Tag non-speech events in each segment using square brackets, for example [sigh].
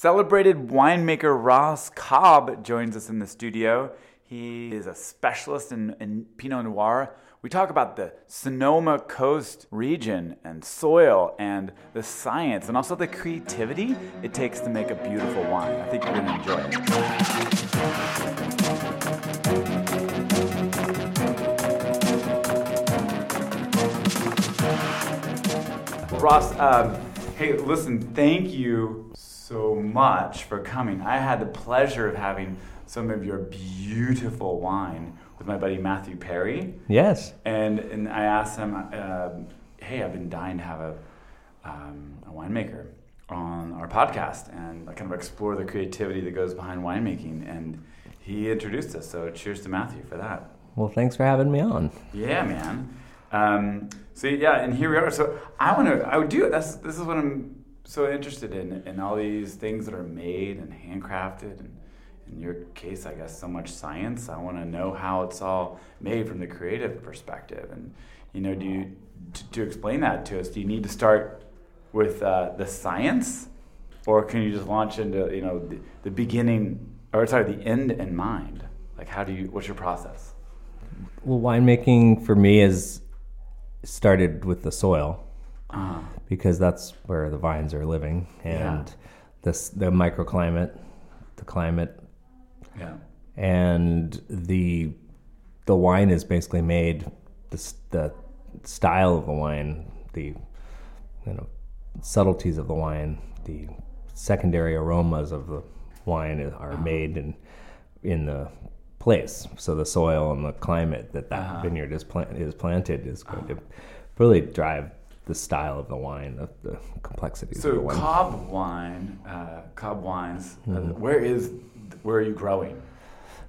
Celebrated winemaker Ross Cobb joins us in the studio. He is a specialist in, in, Pinot Noir. We talk about the Sonoma Coast region and soil and the science and also the creativity it takes to make a beautiful wine. I think you're going to enjoy it. Ross, um, hey, listen, thank you so much for coming. I had the pleasure of having some of your beautiful wine with my buddy Matthew Perry. Yes. And and I asked him, uh, hey, I've been dying to have a, um, a winemaker on our podcast and kind of explore the creativity that goes behind winemaking. And he introduced us. So cheers to Matthew for that. Well, thanks for having me on. Yeah, man. Um, so yeah, and here we are. So I want to. I would do it. That's this is what I'm so interested in in all these things that are made and handcrafted. And in your case i guess so much science. I want to know how it's all made from the creative perspective. And you know do you to, to explain that to us do you need to start with uh, the science? Or can you just launch into you know the, the beginning or sorry the end in mind? Like how do you what's your process? Well winemaking for me is started with the soil. Uh-huh. Because that's where the vines are living and yeah. this the microclimate, the climate, yeah, and the the wine is basically made the the style of the wine, the you know subtleties of the wine, the secondary aromas of the wine are uh-huh. made in in the place. So the soil and the climate that that uh-huh. vineyard is plant is planted is going uh-huh. to really drive the style of the wine, the, the complexities. So of the wine. Cobb wine, uh, Cobb wines. Uh, mm-hmm. Uh, where is where are you growing?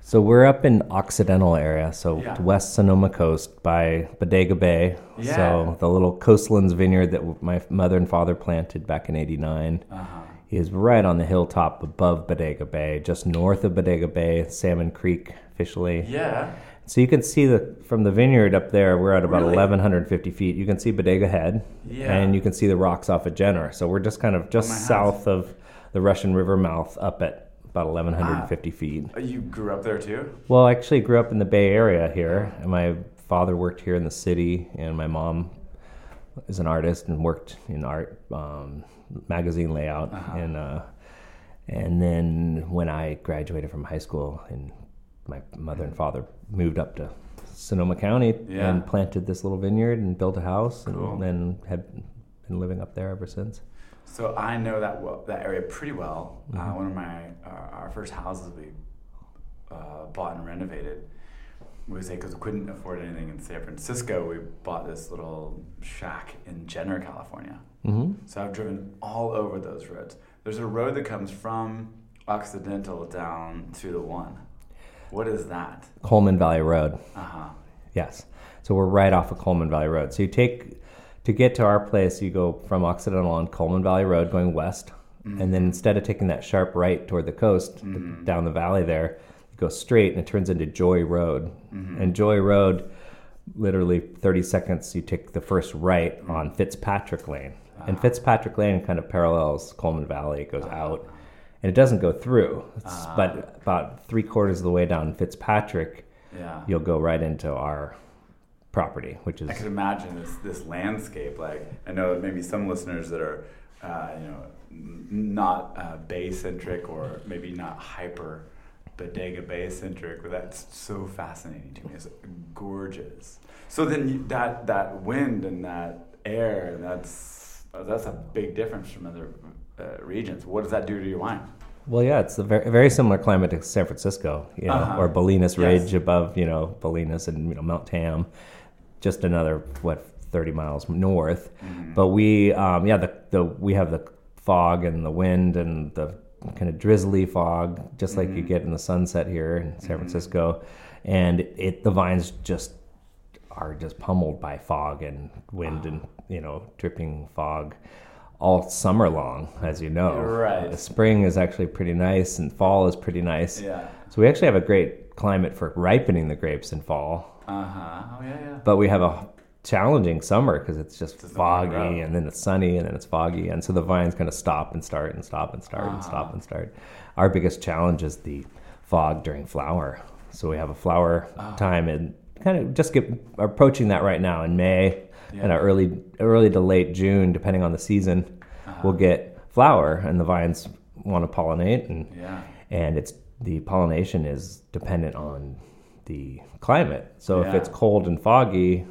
So we're up in Occidental area, so yeah. West Sonoma Coast by Bodega Bay. Yeah. So the little Coastlands vineyard that my mother and father planted back in '89 uh-huh. is right on the hilltop above Bodega Bay, just north of Bodega Bay, Salmon Creek officially. Yeah. So you can see the from the vineyard up there. We're at about really? 1,150 feet. You can see Bodega Head, yeah. and you can see the rocks off of Jenner. So we're just kind of just south of the Russian River mouth, up at about 1,150 wow. feet. Uh, you grew up there too? Well, I actually grew up in the Bay Area here. And my father worked here in the city, and my mom is an artist and worked in art um, magazine layout. Uh-huh. And uh, and then when I graduated from high school in my mother and father moved up to Sonoma County yeah. and planted this little vineyard and built a house and, cool. and had been living up there ever since. So I know that well, that area pretty well. Uh, mm-hmm. Uh, one of my uh, our first houses we uh, bought and renovated. was because we couldn't afford anything in San Francisco, we bought this little shack in Jenner, California. Mm-hmm. So I've driven all over those roads. There's a road that comes from Occidental down to the one. What is that? Coleman Valley Road. Uh huh. Yes. So we're right off of Coleman Valley Road. So you take to get to our place, you go from Occidental on Coleman Valley Road going west, mm-hmm. and then instead of taking that sharp right toward the coast mm-hmm. down the valley there, you go straight and it turns into Joy Road. Mm-hmm. And Joy Road, literally 30 seconds, you take the first right mm-hmm. on Fitzpatrick Lane. And ah. Fitzpatrick Lane kind of parallels Coleman Valley. It goes ah. out and it doesn't go through. Uh, but about three quarters of the way down Fitzpatrick, yeah. you'll go right into our property, which is. I could imagine this this landscape. Like I know maybe some listeners that are, uh, you know, not uh, bay centric or maybe not hyper bodega bay centric, but that's so fascinating to me. It's gorgeous. So then that that wind and that air, that's that's a big difference from other uh, regions. What does that do to your wine? Well, yeah, it's a very, very similar climate to San Francisco, you know, uh-huh. or Bolinas Ridge yes. above, you know, Bolinas and you know Mount Tam, just another what thirty miles north. Mm-hmm. But we, um, yeah, the, the we have the fog and the wind and the kind of drizzly fog, just like mm-hmm. you get in the sunset here in San mm-hmm. Francisco, and it the vines just are just pummeled by fog and wind and you know dripping fog all summer long, as you know. Right. The spring is actually pretty nice, and fall is pretty nice. Yeah. So we actually have a great climate for ripening the grapes in fall. Uh huh. Oh yeah, yeah. But we have a challenging summer because it's just Doesn't foggy and then it's sunny and then it's foggy and so the vines kind of stop and start and stop and start and Ah. stop and start. Our biggest challenge is the fog during flower. So we have a flower Ah. time and kind of just get approaching that right now in May and Yeah. our early early to late June depending on the season. Uh-huh. We'll get flower and the vines want to pollinate and Yeah. and it's the pollination is dependent on the climate. So if it's cold and foggy,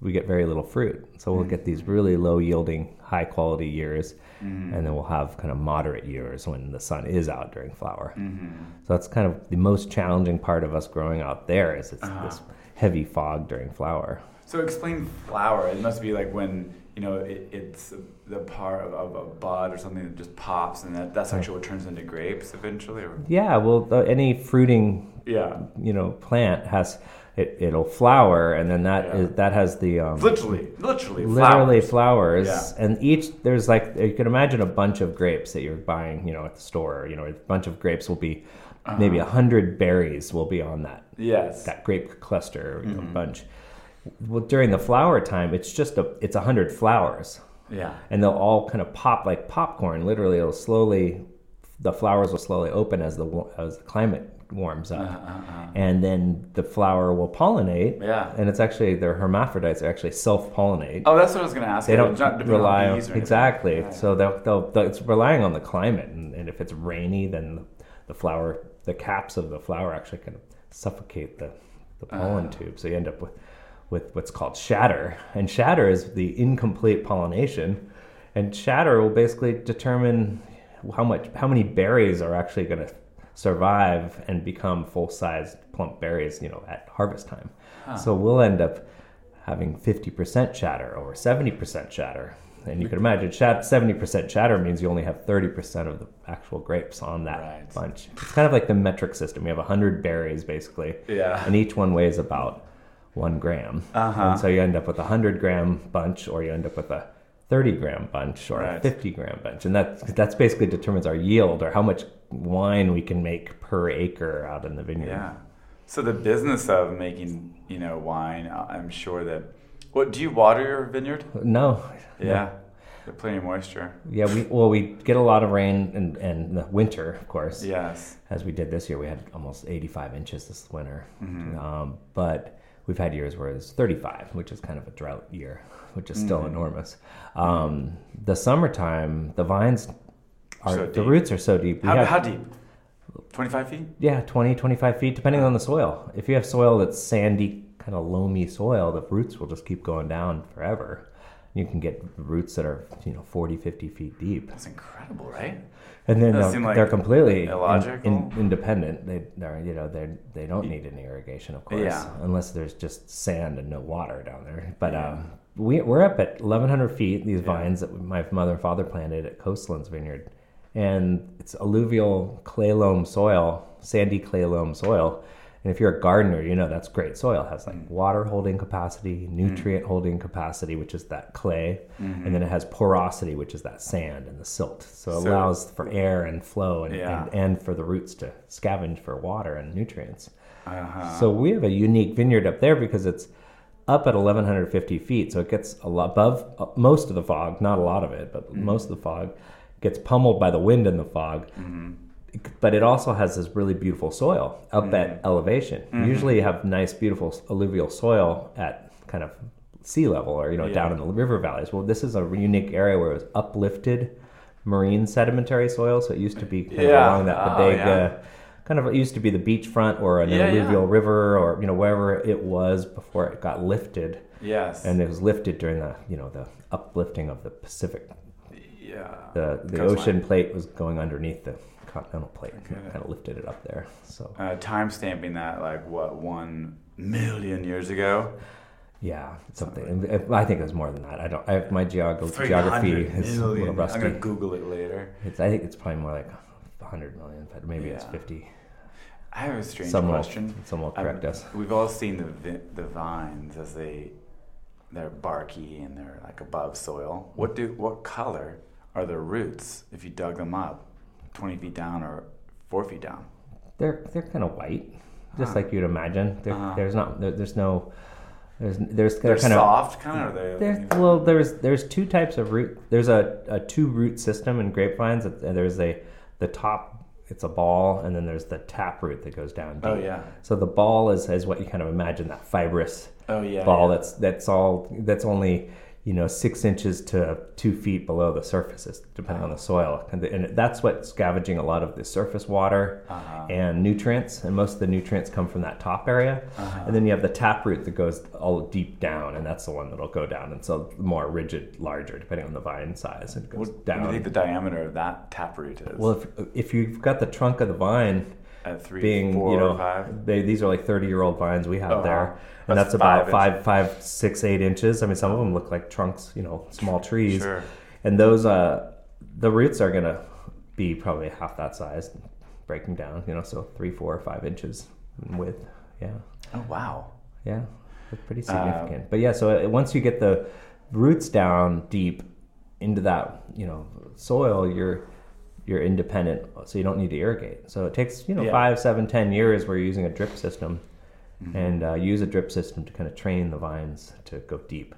we get very little fruit. So we'll get these really low yielding, high quality years, Mm-hmm. and then we'll have kind of moderate years when the sun is out during flower. Mm-hmm. So that's kind of the most challenging part of us growing out there is it's Uh-huh. this heavy fog during flower. So explain flower. It must be like when you know it, it's the part of, of a bud or something that just pops, and that, that's actually what turns into grapes eventually. Or Yeah, well, the, any fruiting yeah, you know plant has it, it'll flower, and then that Yeah. is, that has the um, literally, literally, literally flowers. flowers, Yeah. and each there's like you can imagine a bunch of grapes that you're buying you know at the store you know a bunch of grapes will be Uh-huh. maybe a hundred berries will be on that Yes. that grape cluster Mm-hmm. bunch well during the flower time it's just a it's a hundred flowers Yeah. and they'll all kind of pop like popcorn literally it'll slowly the flowers will slowly open as the as the climate warms up Uh, uh, uh. and then the flower will pollinate Yeah. and it's actually they're hermaphrodites they actually self-pollinate Oh, that's what I was going to ask. they don't rely on on bees or anything. exactly. So they'll, they'll, they'll, it's relying on the climate, and, and if it's rainy, then the flower, the caps of the flower actually kind of suffocate the, the pollen Ah. tube. So you end up with with what's called shatter, and shatter is the incomplete pollination, and shatter will basically determine how much how many berries are actually going to survive and become full sized plump berries, you know, at harvest time. So we'll end up having 50% shatter or 70% shatter. And you can hmm. imagine 70% shatter means you only have 30% of the actual grapes on that Right. bunch. It's kind of like the metric system. You have 100 berries basically, Yeah. and each one weighs about one gram. Uh-huh. And so you end up with a 100 gram bunch or you end up with a 30 gram bunch or a 50 gram bunch. And that, that's basically determines our yield or how much wine we can make per acre out in the vineyard. Yeah. So the business of making, you know, wine, I- I'm sure that. What do you water your vineyard? No. Yeah. There's plenty of moisture. Yeah, we well we get a lot of rain and and the winter, of course. Yes. As we did this year, we had almost 85 inches this winter. Mm-hmm. Um, but we've had years where it's 35, which is kind of a drought year, [laughs] which is still Mm-hmm. enormous. Um, the summertime, the vines are So the roots are so deep. How, have- how deep? 25 feet? yeah, 20, 25 feet, depending on the soil. If you have soil that's sandy, kind of loamy soil, the roots will just keep going down forever. You can get roots that are, you know, 40, 50 feet deep. That's incredible, right? And then they're, like they're completely in- illogical. in- independent. They, they're, you know, they they don't need any irrigation, of course, Yeah. unless there's just sand and no water down there. But Yeah. um, we we're up at 1,100 feet. These Yeah. vines that my mother and father planted at Coastlands Vineyard, and it's alluvial clay loam soil, sandy clay loam soil. And if you're a gardener, you know that's great soil. It has Mm. like water holding capacity, nutrient holding capacity, which is that clay, Mm-hmm. and then it has porosity, which is that sand and the silt. So it So- allows for air and flow and, Yeah. and, and for the roots to scavenge for water and nutrients. Uh-huh. So we have a unique vineyard up there because it's up at 1150 feet. So it gets a lot above uh, most of the fog, not a lot of it, but Mm-hmm. most of the fog gets pummeled by the wind and the fog. Mm-hmm. But it also has this really beautiful soil up at Mm-hmm. elevation. Usually you have nice, beautiful alluvial soil at kind of sea level or, you know, Yeah. down in the river valleys. Well, this is a unique area where it was uplifted marine sedimentary soil. So it used to be kind of along that Oh, bodega, yeah. kind of it used to be the beachfront or an Yeah, yeah. alluvial river or, you know, wherever it was before it got lifted. yes. And it was lifted during the, you know, the uplifting of the Pacific. yeah. The, the Coastline. ocean plate was going underneath the continental plate. Okay. Kind of lifted it up there. So, Uh, time stamping that like what one million years ago. yeah, something. I think it was more than that. I don't, I, my geog- geography is a little rusty. I'm gonna Google it later. It's, I think it's probably more like 100 million, but maybe it's 50. I have a strange Someone, question. will, someone will Um, correct us. We've all seen the the vines as they they're barky and they're like above soil. What do what color are the roots if you dug them up, twenty feet down or four feet down? They're they're kind of white, just Huh. like you'd imagine. Uh-huh. There's not there, there's no There's there's They're kind of soft, kind of. They. There's, well, there's there's two types of root. There's a, a two root system in grapevines. There's a the top. It's a ball, and then there's the tap root that goes down. Deep. Oh yeah. So the ball is, is what you kind of imagine that fibrous Oh yeah. ball yeah. that's that's all that's only you know six inches to two feet below the surface, depending on the soil, and, the, and that's what's scavenging a lot of the surface water Uh-huh. and nutrients, and most of the nutrients come from that top area, Uh-huh. and then you have the tap root that goes all deep down, and that's the one that'll go down, and so more rigid, larger, depending on the vine size, it goes What, what do you think the diameter of that tap root is? well, if if you've got the trunk of the vine at three, being four, you know five. They, these are like 30 year old vines we have Oh, wow. there and That's that's, about five five five six eight inches i mean some of them look like trunks you know small trees Sure. and those uh the roots are gonna be probably half that size breaking down you know so three four five inches in width yeah Oh wow. yeah that's pretty Uh, significant but yeah so uh, once you get the roots down deep into that you know soil you're you're independent so you don't need to irrigate so it takes you know Yeah. five seven ten years where you're using a drip system Mm-hmm. and uh, use a drip system to kind of train the vines to go deep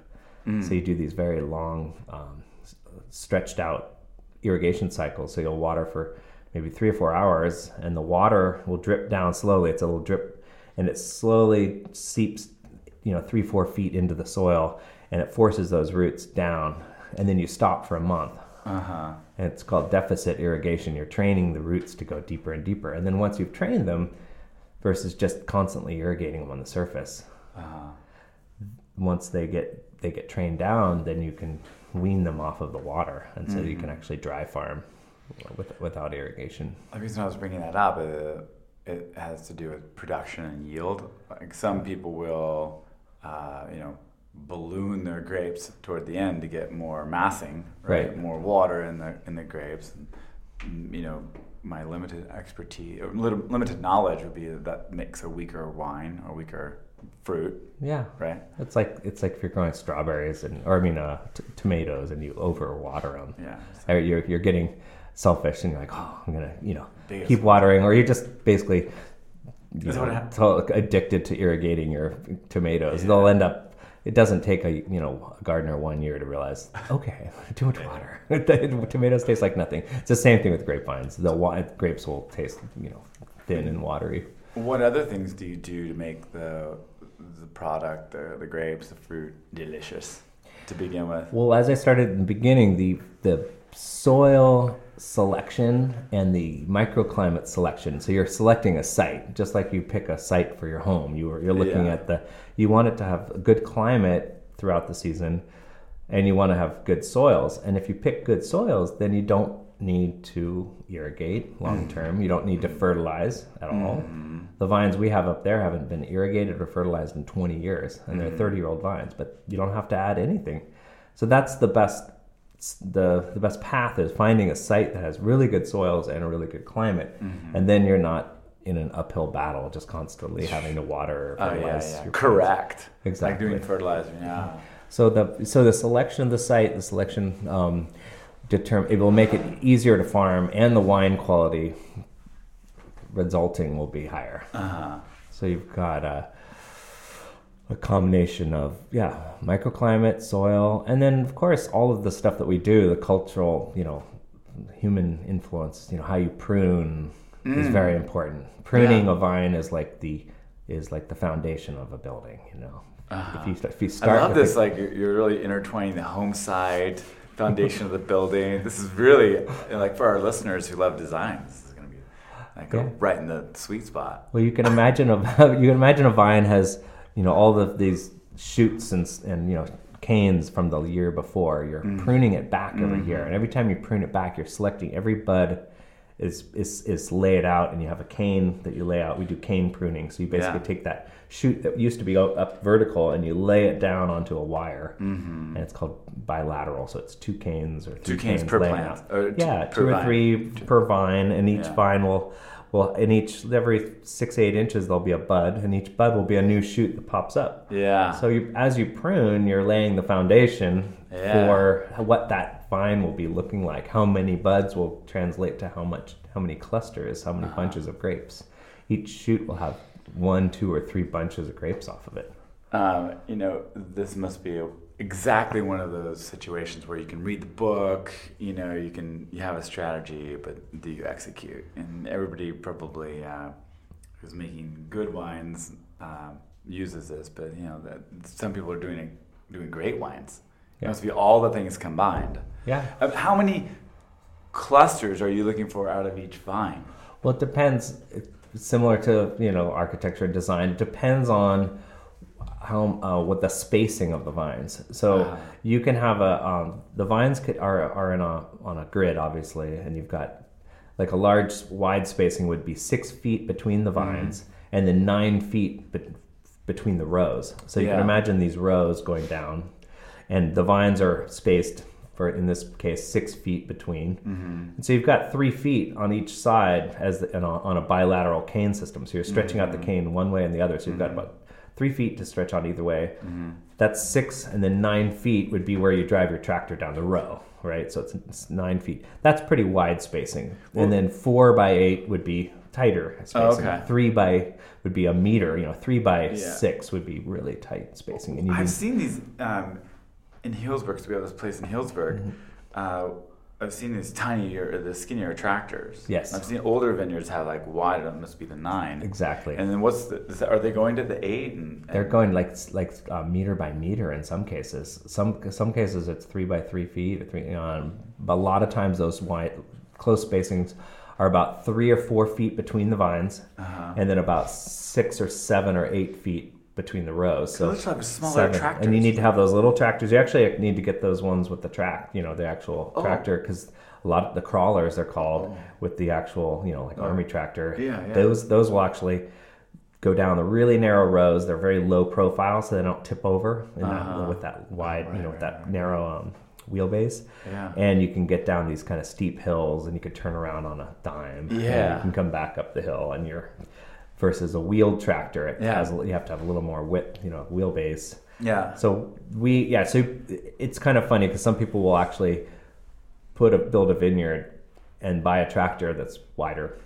Mm. so you do these very long um, stretched out irrigation cycles so you'll water for maybe three or four hours and the water will drip down slowly it's a little drip and it slowly seeps you know three four feet into the soil and it forces those roots down and then you stop for a month Uh huh. And it's called deficit irrigation. You're training the roots to go deeper and deeper. And then once you've trained them versus just constantly irrigating them on the surface Uh huh. once they get they get trained down then you can wean them off of the water. And so you can actually dry farm with, without irrigation. The reason I was bringing that up, uh, it has to do with production and yield. Like some people will, uh, you know, balloon their grapes toward the end to get more massing, right? Right. More water in the in the grapes. And, you know, my limited expertise, or limited knowledge would be that that makes a weaker wine or weaker fruit, yeah right? it's like it's like if you're growing strawberries and or i mean uh, t- tomatoes and you overwater them Yeah. or you're, you're getting selfish and you're like oh i'm gonna you know Biggest keep watering or you're just basically you know, so addicted to irrigating your tomatoes they'll end up it doesn't take a you know a gardener one year to realize okay [laughs] too much water. [laughs] The tomatoes taste like nothing. It's the same thing with grapevines. The wa- grapes will taste you know thin and watery. What other things do you do to make the the product, the, the grapes, the fruit, delicious to begin with? Well, as I started in the beginning, the the soil selection and the microclimate selection. So you're selecting a site, just like you pick a site for your home. You are you're looking Yeah. at the you want it to have a good climate throughout the season, and you want to have good soils. And if you pick good soils, then you don't need to irrigate long mm. term. You don't need to mm. fertilize at all. Mm. The vines we have up there haven't been irrigated or fertilized in 20 years, and they're 30 year old vines, but you don't have to add anything. So that's the best. The, the best path is finding a site that has really good soils and a really good climate, and then you're not in an uphill battle just constantly having to water or Oh yeah, yeah. Correct. Like Exactly. Like doing fertilizer. Yeah. so the so the selection of the site, the selection um, determine it will make it easier to farm, and the wine quality resulting will be higher. Uh-huh. So you've got a, a combination of yeah microclimate, soil, and then of course all of the stuff that we do, the cultural, you know, human influence. You know how you prune is very important. Pruning Mm. Yeah. a vine is like the is like the foundation of a building. You know, Uh-huh. if you st- if you I love this. Like you're, you're really intertwining the home side, foundation of the building. This is really like for our listeners who love design. This is going to be like Yeah. right in the sweet spot. Well, you can imagine a [laughs] you can imagine a vine has you know all of these shoots and and you know canes from the year before. You're Mm. pruning it back every Mm-hmm. year, and every time you prune it back, you're selecting every bud is is is laid out, and you have a cane that you lay out. We do cane pruning, so you basically Yeah. take that shoot that used to be up, vertical, and you lay it down onto a wire, Mm-hmm. and it's called bilateral. So it's two canes or Two three canes per plant. Or two- Yeah, two or vine. three per vine, and each Yeah. vine will, will in each every six eight inches there'll be a bud, and each bud will be a new shoot that pops up. Yeah. So you, as you prune, you're laying the foundation Yeah. for what that vine will be looking like. How many buds will translate to how much, how many clusters, how Uh-huh. many bunches of grapes. Each shoot will have one, two, or three bunches of grapes off of it. um, you know, this must be a, exactly one of those situations where you can read the book, you know, you can you have a strategy, but do you execute? And everybody probably uh, who's making good wines uh, uses this, but you know that some people are doing it, doing great wines. It must be all the things combined. Yeah. Uh, How many clusters are you looking for out of each vine? Well, it depends. It's similar to you know architecture and design. It depends on how uh, what the spacing of the vines. So Ah. you can have a um, the vines could, are are in a on a grid obviously, and you've got like a large wide spacing would be six feet between the Mm-hmm. vines, and then nine feet be- between the rows. So you Yeah. can imagine these rows going down, and the vines are spaced for in this case six feet between. Mm-hmm. And so you've got three feet on each side as the, on, a, on a bilateral cane system. So you're stretching out the Mm-hmm. cane one way and the other. So you've got about three feet to stretch on either way. Mm-hmm. That's six, and then nine feet would be where you drive your tractor down the row, right? So it's, it's nine feet. That's pretty wide spacing. and then four by eight would be tighter spacing. Oh, okay. Three by would be a meter. You know, three by Yeah. six would be really tight spacing. And I've need- seen these um, in Healdsburg. So we have this place in Healdsburg. Mm-hmm. Uh, I've seen these tinier, the skinnier tractors. Yes. I've seen older vineyards have like wide. It must be the nine. exactly. And then what's the? Are they going to the eight? And, They're going like like uh, meter by meter in some cases. Some some cases it's three by three feet. Or three, um, a lot of times those wide close spacings are about three or four feet between the vines, Uh-huh. and then about six or seven or eight feet between the rows. So let's have smaller seven. tractors. and you need to have those little tractors. You actually need to get those ones with the track, you know, the actual Oh. tractor, because a lot of the crawlers they're called with the actual, you know, like army tractor. Oh. Yeah, yeah. Those those will actually go down the really narrow rows. They're very low profile, so they don't tip over in Uh-huh. that, with that wide, Right, you know, with right, that right. narrow um, wheelbase. Yeah. And you can get down these kind of steep hills, and you could turn around on a dime. and Yeah. you can come back up the hill, and you're versus a wheeled tractor. It Yeah. has you have to have a little more width, you know, wheelbase. Yeah. So we yeah, so it's kind of funny because some people will actually put a build a vineyard and buy a tractor that's wider,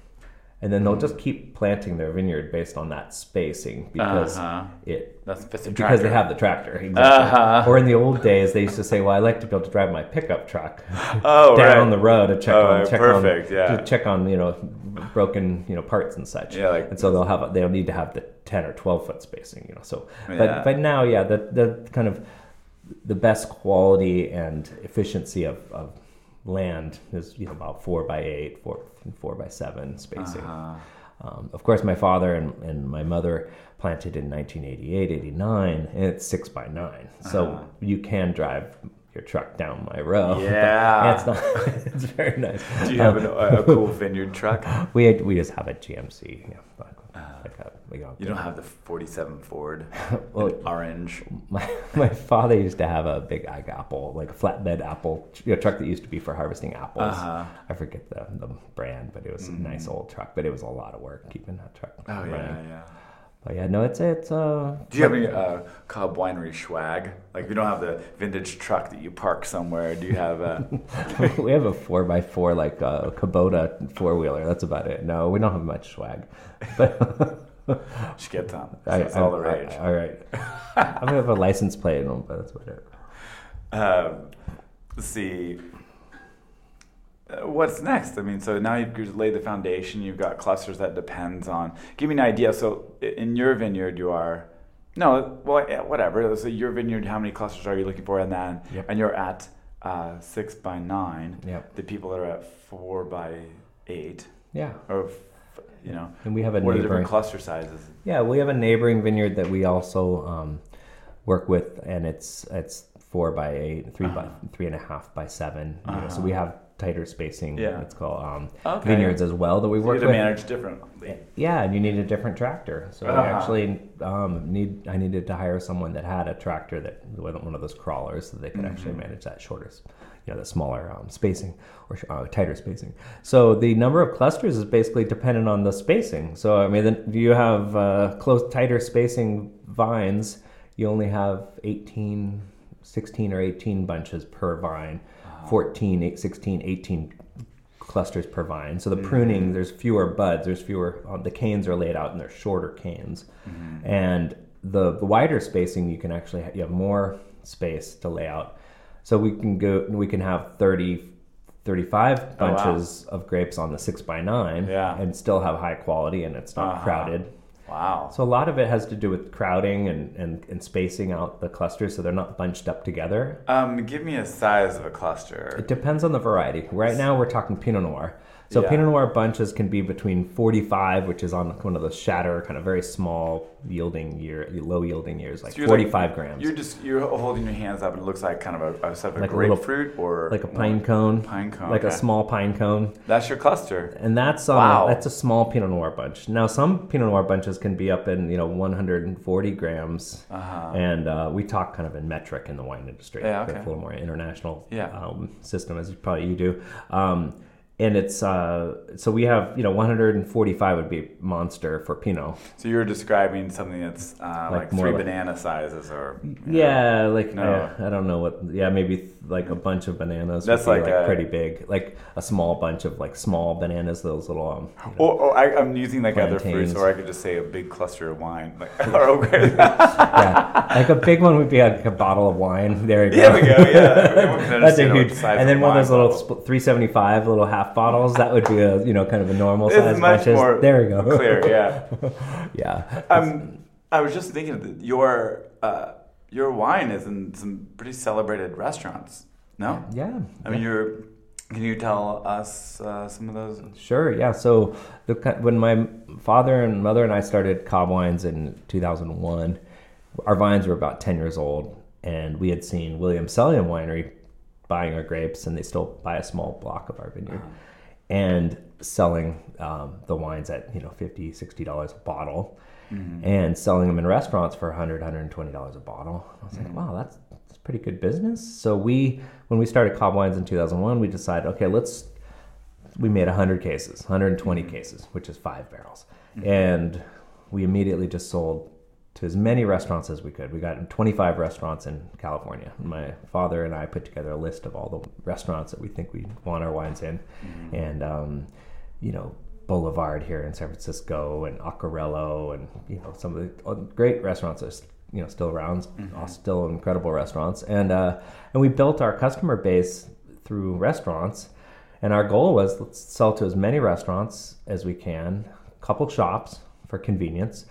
and then they'll just keep planting their vineyard based on that spacing because Uh-huh. it That's because they have the tractor exactly. Uh-huh. Or in the old days, they used to say, "Well, I like to be able to drive my pickup truck [laughs] Oh, down right. the road to check Oh, on check perfect, on yeah. to check on you know broken you know parts and such." Yeah, like- and so they'll have they'll need to have the ten or twelve foot spacing, you know. So, Yeah. but but now, yeah, the the kind of the best quality and efficiency of, of land is you know about four by eight, four four by seven spacing. Uh-huh. Um, of course, my father and, and my mother planted in 1988, 89, and it's six by nine. So Uh-huh. you can drive your truck down my row. [laughs] Yeah. it's not. [laughs] it's very nice. Do you have an, a, a cool [laughs] vineyard truck? We we just have a GMC. Yeah, like, like you, don't have the 47 Ford [laughs] Well, orange. my my father used to have a big ag apple, like a flatbed apple you know, truck that used to be for harvesting apples. Uh-huh. I forget the, the brand, but it was a nice old truck. But it was a lot of work keeping that truck Oh running. yeah, yeah. But yeah, no, it's it's uh. Do you have any uh, Cobb Winery swag? Like, if you don't have the vintage truck that you park somewhere, do you have a? [laughs] we have a four by four like uh, Kubota four wheeler. That's about it. No, we don't have much swag. But [laughs] Just get. I, That's all the rage. All right, I have a license plate, on, but that's about it. Um, let's see. What's next? I mean, so now you've laid the foundation. You've got clusters that depends on. Give me an idea. So in your vineyard, you are. No, well, whatever. So your vineyard, how many clusters are you looking for? And then, Yep. and you're at uh, six by nine. Yep. The people that are at four by eight, Yeah, or you know, and we have a what are neighboring. different cluster sizes? Yeah, we have a neighboring vineyard that we also um, work with, and it's it's four by eight, 3 by three and a half by seven. You know, so we have tighter spacing. Yeah. it's called um, Okay. vineyards as well that we You work with. manage differently. Yeah, and you need a different tractor. So I Uh-huh. actually um, need I needed to hire someone that had a tractor that wasn't one of those crawlers, so they could actually Mm-hmm. manage that shorter, you know, the smaller um, spacing or uh, tighter spacing. So the number of clusters is basically dependent on the spacing. So I mean, then if you have uh, close, tighter spacing vines, you only have 18, 16 or 18 bunches per vine, 14, eight- 16, 18 clusters per vine. So the pruning, there's fewer buds, there's fewer. Uh, the canes are laid out and they're shorter canes, and the, the wider spacing, you can actually have, you have more space to lay out. So we can go, we can have 30, 35 bunches oh, wow. of grapes on the six by nine yeah. and still have high quality and it's not uh-huh. crowded. Wow. So a lot of it has to do with crowding and, and, and spacing out the clusters so they're not bunched up together. Um, give me a size of a cluster. It depends on the variety. Right now we're talking Pinot Noir. So yeah. Pinot Noir bunches can be between 45, which is on one of the shatter, kind of very small yielding year, low yielding years, like so 45 like, grams. You're just you're holding your hands up, and it looks like kind of a, a set of like a grapefruit little, or like a pine cone, pine cone, like okay. a small pine cone. That's your cluster, and that's on wow. a, that's a small Pinot Noir bunch. Now some Pinot Noir bunches can be up in you know 140 grams, uh-huh. and uh, we talk kind of in metric in the wine industry. Yeah, okay. a little more international yeah. um, system as probably you do. Um, and it's uh, so we have you know 145 would be monster for Pinot. So you're describing something that's uh, like, like three like, banana sizes, or yeah, know, like no. I, I, don't know what. Yeah, maybe like a bunch of bananas. That's like, like a, pretty big, like a small bunch of like small bananas. Those little. Um, you know, or, or I, am using like plantains. other fruits, or I could just say a big cluster of wine, like [laughs] [laughs] yeah, like a big one would be like a bottle of wine. There you go. There we go. Yeah, [laughs] that's a huge. Size And then one of those little 375 little half bottles. That would be a you know kind of a normal size bunches. there we go. Clear, yeah, [laughs] yeah. Um, I was just thinking that your uh, your wine is in some pretty celebrated restaurants. No, yeah. I mean, you're. Can you tell us uh, some of those? Sure. Yeah. So the, when my father and mother and I started Cobb Wines in 2001, our vines were about 10 years old, and we had seen Williams Selyem Winery buying our grapes, and they still buy a small block of our vineyard. Uh-huh and selling um, the wines at you know 50 60 dollars a bottle mm-hmm. and selling them in restaurants for 100 120 dollars a bottle i was mm-hmm. like wow that's, that's pretty good business so we when we started cobb wines in 2001 we decided okay let's we made 100 cases 120 mm-hmm. cases which is five barrels mm-hmm. and we immediately just sold to as many restaurants as we could. We got 25 restaurants in California. My father and I put together a list of all the restaurants that we think we want our wines in, mm-hmm. and um, you know. Boulevard here in San Francisco and Acquarello and you know some of the uh, great restaurants are you know still around, mm-hmm. still incredible restaurants, and uh, and we built our customer base through restaurants, and our goal was let's sell to as many restaurants as we can, couple shops for convenience,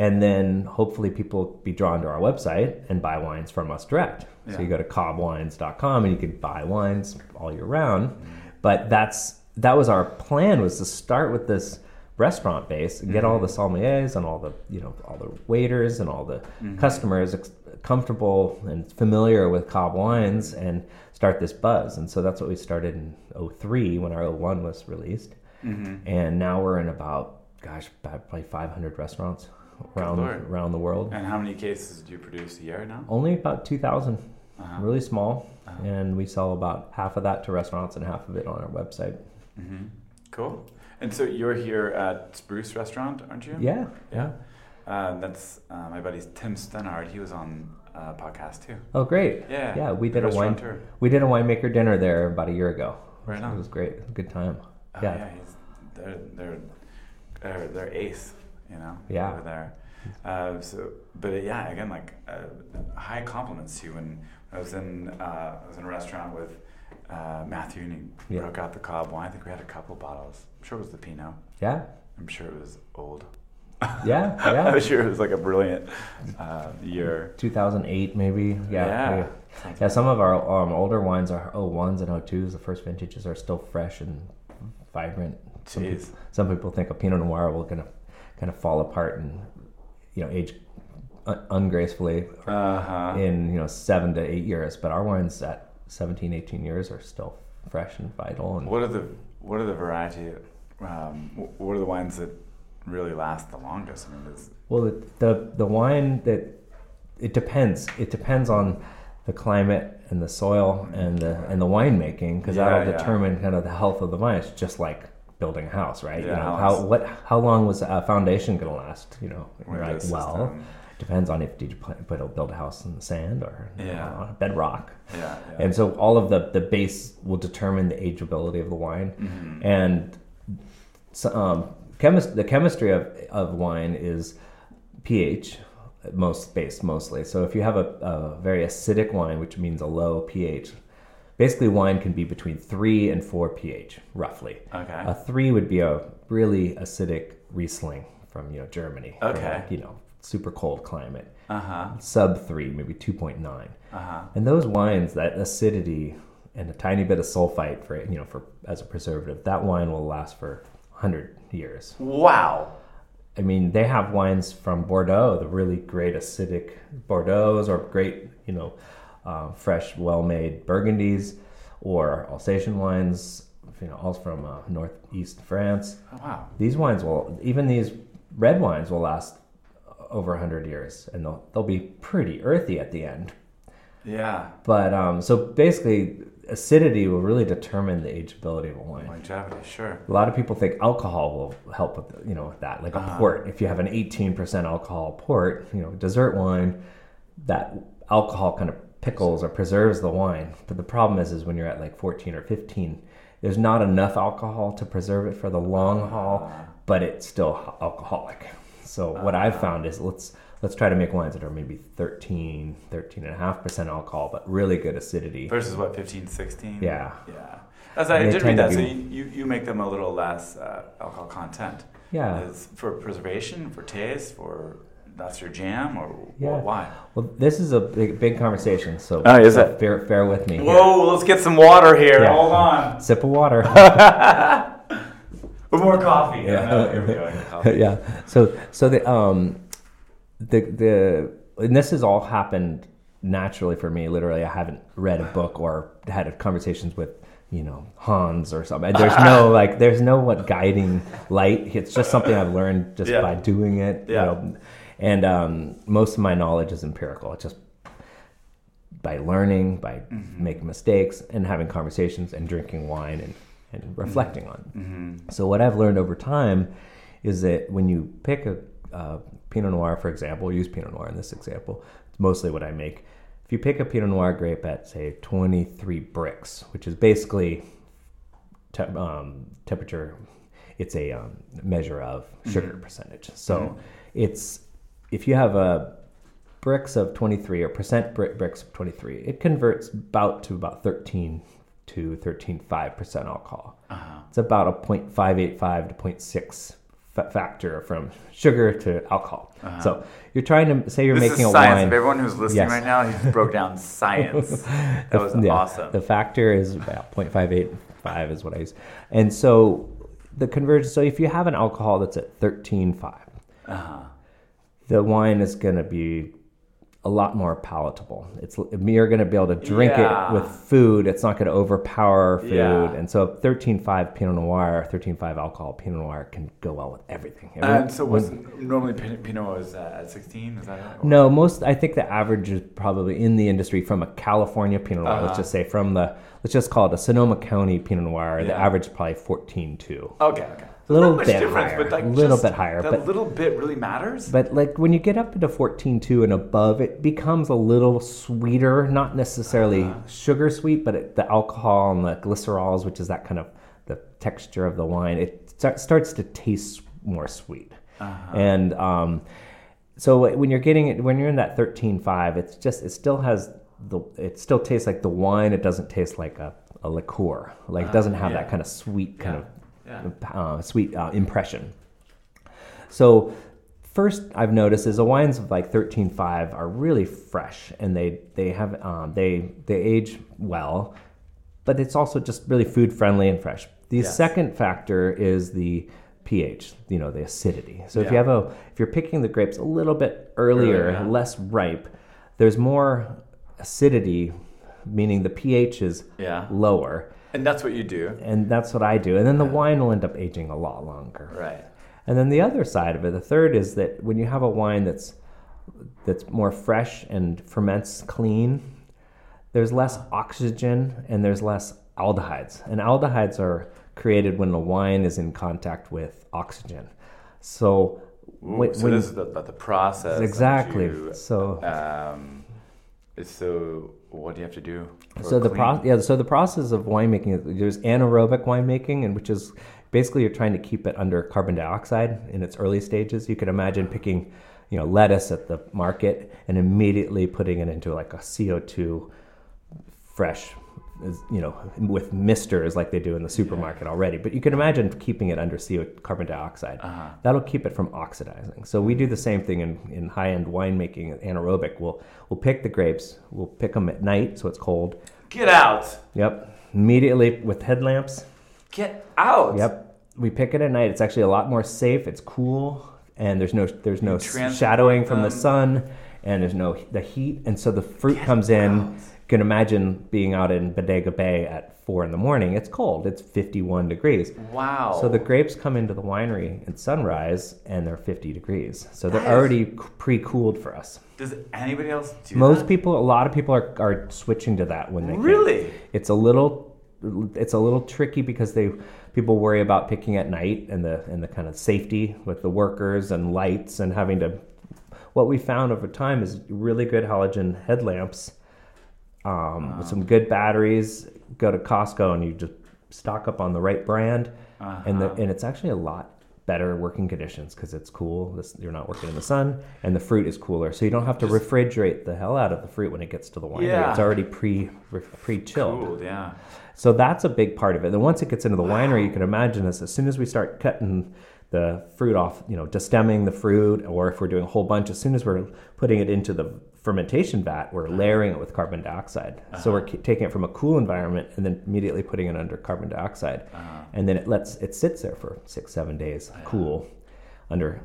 and then hopefully people be drawn to our website and buy wines from us direct. Yeah. So you go to cobbwines.com and you can buy wines all year round. But that's that was our plan was to start with this restaurant base and get mm-hmm. all the sommeliers and all the you know all the waiters and all the mm-hmm. customers ex- comfortable and familiar with Cobb wines and start this buzz. And so that's what we started in 03 when our 01 was released. Mm-hmm. And now we're in about gosh, probably 500 restaurants around around the world. And how many cases do you produce a year now? Only about two thousand. Uh-huh. Really small, uh-huh. and we sell about half of that to restaurants and half of it on our website. Mm-hmm. Cool. And so you're here at Spruce Restaurant, aren't you? Yeah. Yeah. Uh, that's uh, my buddy Tim Stannard. He was on a podcast too. Oh, great! Yeah, yeah. We did a wine. We did a winemaker dinner there about a year ago. Right on. It was great. It was a good time. Oh, yeah, yeah they're, they're they're they're ace you know, yeah. over there. Uh, so, but yeah, again, like uh, high compliments to you. When I was in, uh, I was in a restaurant with uh, Matthew, and he yeah. broke out the Cobb wine. I think we had a couple bottles. I'm sure it was the Pinot. Yeah. I'm sure it was old. Yeah, [laughs] yeah. I'm sure it was like a brilliant uh, year. 2008, maybe. Yeah. Yeah. Yeah, yeah some of our um, older wines are 01s and 02s. The first vintages are still fresh and vibrant. Some, Jeez. some people think a Pinot Noir will gonna kind of fall apart and you know age ungracefully uh-huh. in you know seven to eight years but our wines at 17 18 years are still fresh and vital and what are the what are the variety um, what are the wines that really last the longest I mean, well the, the the wine that it depends it depends on the climate and the soil and the and the winemaking because yeah, that'll determine yeah. kind of the health of the vine it's just like building a house, right? Yeah, you know, how what how long was a foundation going to last? You know, right? Well, depends on if did you put build a house in the sand or yeah. bedrock. Yeah, yeah, And so all of the the base will determine the ageability of the wine, mm-hmm. and so, um, chemist the chemistry of of wine is pH. most based mostly. So if you have a, a very acidic wine, which means a low pH, basically wine can be between three and four pH, roughly. Okay. A three would be a really acidic Riesling from you know Germany. Okay. like, you know, super cold climate. Uh huh. Sub three, maybe two point nine. Uh huh. And those wines, that acidity and a tiny bit of sulfite for you know for as a preservative, that wine will last for hundred years. Wow. I mean, they have wines from Bordeaux, the really great acidic Bordeaux's, or great, you know, uh, fresh, well-made Burgundies, or Alsatian wines, you know, all from uh, northeast France. Oh, wow. These wines will, even these red wines will last over 100 years, and they'll, they'll be pretty earthy at the end. Yeah. But um, so basically, acidity will really determine the ageability of a wine. Longevity, sure. A lot of people think alcohol will help with you know with that, like a Uh-huh. port. If you have an 18% alcohol port, you know, dessert wine, that alcohol kind of pickles or preserves the wine. But the problem is, is when you're at like 14 or 15, there's not enough alcohol to preserve it for the long haul, but it's still alcoholic. So what I've found is let's let's try to make wines that are maybe 13, 13 and a half percent alcohol, but really good acidity. Versus what, 15, 16? Yeah. Yeah. As I did read that, so be- you, you, you make them a little less uh, alcohol content. Yeah. Is for preservation, for taste, for that's your jam, or Yeah. wh- why? Well, this is a big, big conversation, so Oh, is so it? Bear, bear with me. here. Whoa, let's get some water here. Yeah. Hold on. Sip of water. [laughs] With more coffee. Yeah. No, here we go. Coffee. yeah. So so the um the the and this has all happened naturally for me. Literally, I haven't read a book or had conversations with you know Hans or something. There's no [laughs] like there's no what guiding light. It's just something I've learned just Yeah. by doing it. you know. And um, most of my knowledge is empirical. It's just by learning, by Mm-hmm. making mistakes, and having conversations, and drinking wine, and, and reflecting on. Mm-hmm. So what I've learned over time is that when you pick a uh, Pinot Noir, for example, use Pinot Noir in this example. It's mostly what I make. If you pick a Pinot Noir grape at say 23 Brix, which is basically te- um, temperature, it's a um, measure of sugar percentage. So it's if you have a Brix of 23 or percent brick Brix of 23, it converts about to about 13 to 13.5 percent alcohol. Uh-huh. It's about a 0.585 to 0.6 fa- factor from sugar to alcohol. So you're trying to say you're Uh-huh. This making is a science. wine. If everyone who's listening Yes. right now, he broke down [laughs] science. That was Yeah, awesome. The factor is about 0.585 is what I use. And so the conversion, so if you have an alcohol that's at 13.5, uh-huh. The wine is going to be a lot more palatable. It's you're going to be able to drink Yeah. it with food. It's not going to overpower food. Yeah. And so 13.5 Pinot Noir, 13.5 alcohol Pinot Noir can go well with everything. Every- And so, what's when- normally Pinot, Pinot is uh, at 16? Is that it? No, most I think the average is probably in the industry from a California Pinot Noir. Uh-huh. Let's just say from the let's just call it a Sonoma County Pinot Noir. The average is probably 14.2. Okay, okay. A little bit difference, higher, but like little bit higher, That but- little bit really matters. But like when you get up into 14.2 and above, it becomes a little sweeter, not necessarily Uh-huh. sugar sweet, but it, the alcohol and the glycerols, which is that kind of the texture of the wine, it start, starts to taste more sweet. Uh-huh. And um, so when you're getting it, when you're in that 13.5, it's just, it still has the, it still tastes like the wine. It doesn't taste like a, a liqueur. Like it doesn't have yeah. that kind of sweet kind Yeah. Yeah. uh, sweet uh, impression. So first I've noticed is the wines of like 13.5 are really fresh and they they have um, they they age well, but it's also just really food friendly and fresh. The Yes. second factor is the pH, you know, the acidity. So if you have a if you're picking the grapes a little bit earlier, Earlier, yeah. less ripe, there's more acidity, meaning the pH is Yeah. lower, And that's what you do. and that's what I do. And then the wine will end up aging a lot longer. Right. And then the other side of it, the third is that when you have a wine that's that's more fresh and ferments clean, there's less oxygen and there's less aldehydes. And aldehydes are created when the wine is in contact with oxygen. So Ooh, when, so when- this is the, the, the process. exactly. you, so um, so what do you have to do? So the pro- yeah, so the process of winemaking, there's anaerobic winemaking, and which is basically you're trying to keep it under carbon dioxide in its early stages. You could imagine picking, you know lettuce at the market and immediately putting it into like a CO2 fresh you know with misters like they do in the supermarket yeah. already. But you can imagine keeping it under CO carbon dioxide. Uh-huh. that'll keep it from oxidizing. So we do the same thing in, in high-end winemaking anaerobic. We'll we'll pick the grapes. We'll pick them at night so it's cold. Get out! Yep. Immediately with headlamps. Get out! Yep. We pick it at night. It's actually a lot more safe. It's cool. And there's no there's no shadowing from the sun. And there's no the heat. And so the fruit Get comes in you can imagine being out in Bodega Bay at four in the morning. It's cold. It's 51 degrees. Wow. So the grapes come into the winery at sunrise and they're 50 degrees. So they're already pre-cooled for us. Does anybody else do Most that? people, a lot of people are, are switching to that when they really. Can. It's a little, it's a little tricky because they people worry about picking at night and the and the kind of safety with the workers and lights and having to. What we found over time is really good halogen headlamps um, with some good batteries. Go to Costco and you just stock up on the right brand, uh-huh. and the, and it's actually a lot better working conditions because it's cool. This, you're not working in the sun, and the fruit is cooler, so you don't have to just, refrigerate the hell out of the fruit when it gets to the winery. Yeah. It's already pre pre chilled. Cool, yeah. So that's a big part of it. Then once it gets into the wow. winery, you can imagine this. As soon as we start cutting the fruit off, you know, destemming the fruit, or if we're doing a whole bunch, as soon as we're putting it into the fermentation vat, we're uh-huh. layering it with carbon dioxide. Uh-huh. So we're k- taking it from a cool environment and then immediately putting it under carbon dioxide, uh-huh. and then it lets it sits there for six seven days, yeah. cool, under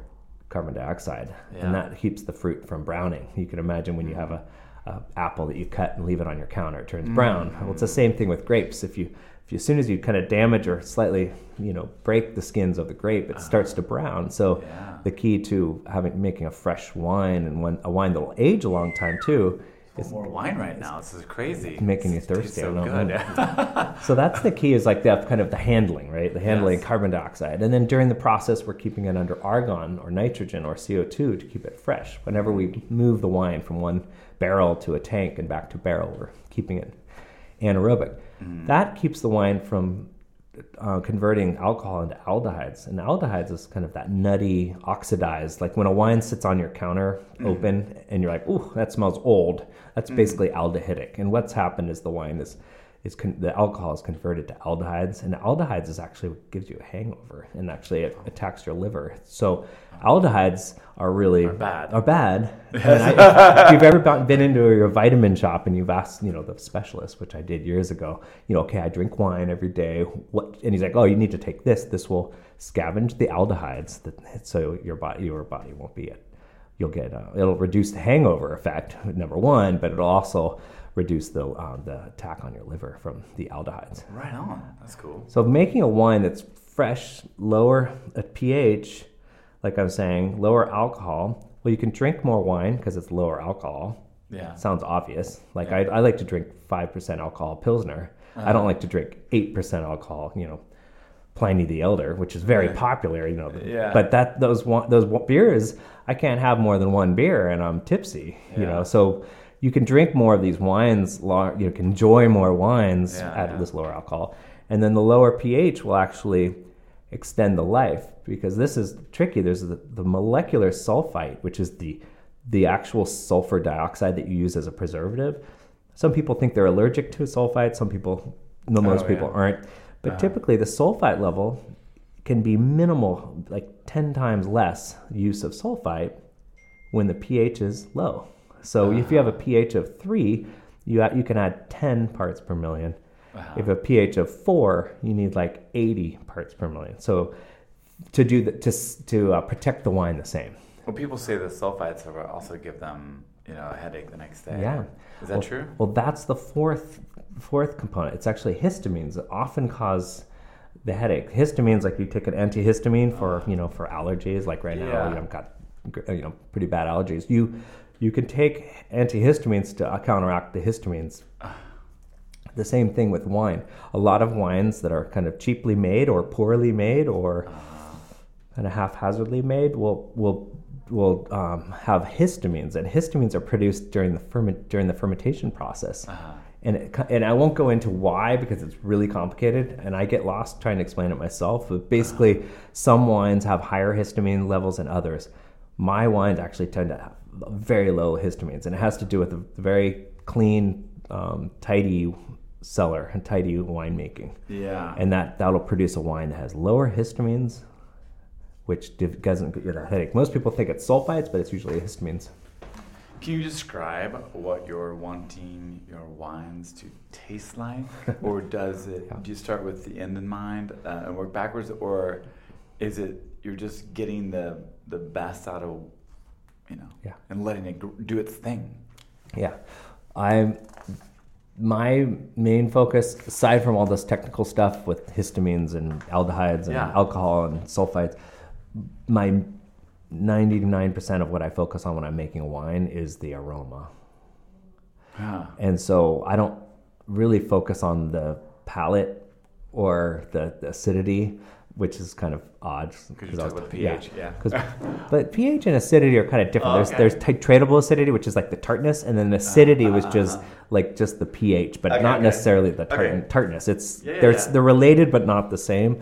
carbon dioxide, yeah. and that keeps the fruit from browning. You can imagine when you have a, a, apple that you cut and leave it on your counter, it turns mm-hmm. brown. Well, it's the same thing with grapes. If you you, as soon as you kind of damage or slightly, you know, break the skins of the grape, it uh-huh. starts to brown. So yeah. the key to having making a fresh wine and one, a wine that will age a long time too. Is more wine right now. This is crazy. Making you thirsty. So good. [laughs] so that's the key. Is like that kind of the handling, right? The handling yes. carbon dioxide, and then during the process, we're keeping it under argon or nitrogen or CO two to keep it fresh. Whenever we move the wine from one barrel to a tank and back to barrel, we're keeping it anaerobic. Mm. That keeps the wine from uh, converting alcohol into aldehydes. And aldehydes is kind of that nutty, oxidized, like when a wine sits on your counter mm. open and you're like, ooh, that smells old. That's mm. basically aldehydic. And what's happened is the wine is is con- the alcohol is converted to aldehydes, and aldehydes is actually what gives you a hangover, and actually it attacks your liver. So aldehydes are really are bad. Are bad. [laughs] I, if you've ever been into your vitamin shop and you've asked, you know, the specialist, which I did years ago, you know, okay, I drink wine every day. What? And he's like, oh, you need to take this. This will scavenge the aldehydes, that, so your body your body won't be it. You'll get uh, it'll reduce the hangover effect, number one, but it'll also reduce the uh, the attack on your liver from the aldehydes. Right on. That's cool. So making a wine that's fresh, lower at pH, like I was saying, lower alcohol. Well, you can drink more wine because it's lower alcohol. Yeah. Sounds obvious. Like yeah. I, I like to drink five percent alcohol pilsner. Uh-huh. I don't like to drink eight percent alcohol. You know. Pliny the Elder, which is very popular, you know. Yeah. But that those those beers, I can't have more than one beer, and I'm tipsy, yeah. you know. So you can drink more of these wines, you can enjoy more wines yeah, at yeah. this lower alcohol, and then the lower pH will actually extend the life because this is tricky. There's the, the molecular sulfite, which is the the actual sulfur dioxide that you use as a preservative. Some people think they're allergic to sulfite. Some people, no, most oh, people yeah. aren't. But uh-huh. typically, the sulfite level can be minimal, like 10 times less use of sulfite when the pH is low. So uh-huh. if you have a pH of three, you you can add 10 parts per 1000000 uh-huh. If a pH of four, you need like 80 parts per million. So to do the, to to uh, protect the wine the same. Well, people say the sulfites also give them you know a headache the next day. Yeah, is that well, true? Well, that's the fourth fourth component. It's actually histamines that often cause the headache. Histamines, like you take an antihistamine for you know for allergies, like right now yeah. you know, I've got you know pretty bad allergies. You you can take antihistamines to counteract the histamines. The same thing with wine. A lot of wines that are kind of cheaply made or poorly made or kind of haphazardly made will will will um, have histamines, and histamines are produced during the ferment during the fermentation process. Uh-huh. And, it, and I won't go into why because it's really complicated, and I get lost trying to explain it myself. But basically, uh-huh. some wines have higher histamine levels than others my wines actually tend to have very low histamines, and it has to do with the very clean, um, tidy cellar and tidy winemaking. Yeah. And that that'll produce a wine that has lower histamines, which doesn't get you a headache. Most people think it's sulfites, but it's usually histamines. Can you describe what you're wanting your wines to taste like, or does it? [laughs] Yeah. Do you start with the end in mind uh, and work backwards, or is it you're just getting the the best out of, you know, Yeah. and letting it do its thing? Yeah, I my main focus, aside from all this technical stuff with histamines and aldehydes and Yeah. alcohol and sulfites, my ninety nine percent of what I focus on when I'm making a wine is the aroma. Yeah. And so I don't really focus on the palate or the, the acidity, which is kind of odd. Because I was- about pH, yeah. 'Cause- [laughs] but pH and acidity are kind of different. Oh, There's okay. there's titratable acidity, which is like the tartness, and then acidity was just like just the pH, but Uh-huh. Okay, not okay. necessarily the tart- tartness. It's Yeah, yeah, they're yeah. they're related but not the same.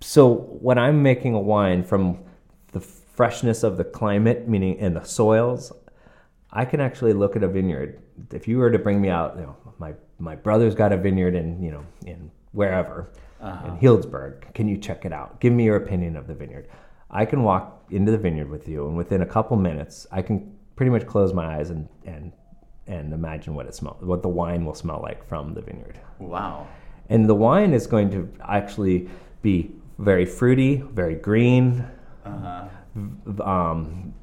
So when I'm making a wine from the freshness of the climate, meaning in the soils, I can actually look at a vineyard. If you were to bring me out, you know, my my brother's got a vineyard in you know in wherever Uh-huh. in Healdsburg. Can you check it out? Give me your opinion of the vineyard. I can walk into the vineyard with you, and within a couple minutes, I can pretty much close my eyes and and and imagine what it smells, what the wine will smell like from the vineyard. Wow. And the wine is going to actually be very fruity, very green, Uh-huh. um,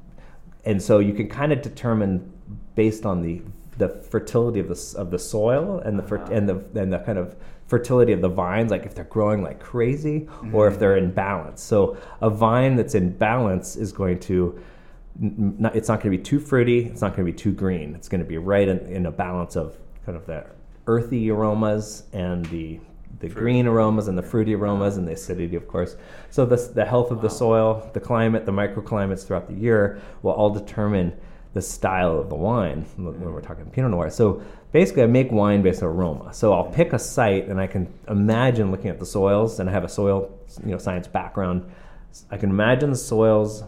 and so you can kind of determine based on the the fertility of the of the soil and the fer- Uh-huh. and the and the kind of fertility of the vines, like if they're growing like crazy or if they're in balance. So a vine that's in balance is going to not, it's not going to be too fruity. It's not going to be too green. It's going to be right in, in a balance of kind of the earthy aromas and the the green aromas and the fruity aromas and the acidity, of course. So the the health of the soil, the climate, the microclimates throughout the year will all determine the style of the wine when when we're talking Pinot Noir. So basically, I make wine based on aroma. So I'll mm. pick a site and I can imagine looking at the soils, and I have a soil you know science background. I can imagine the soils,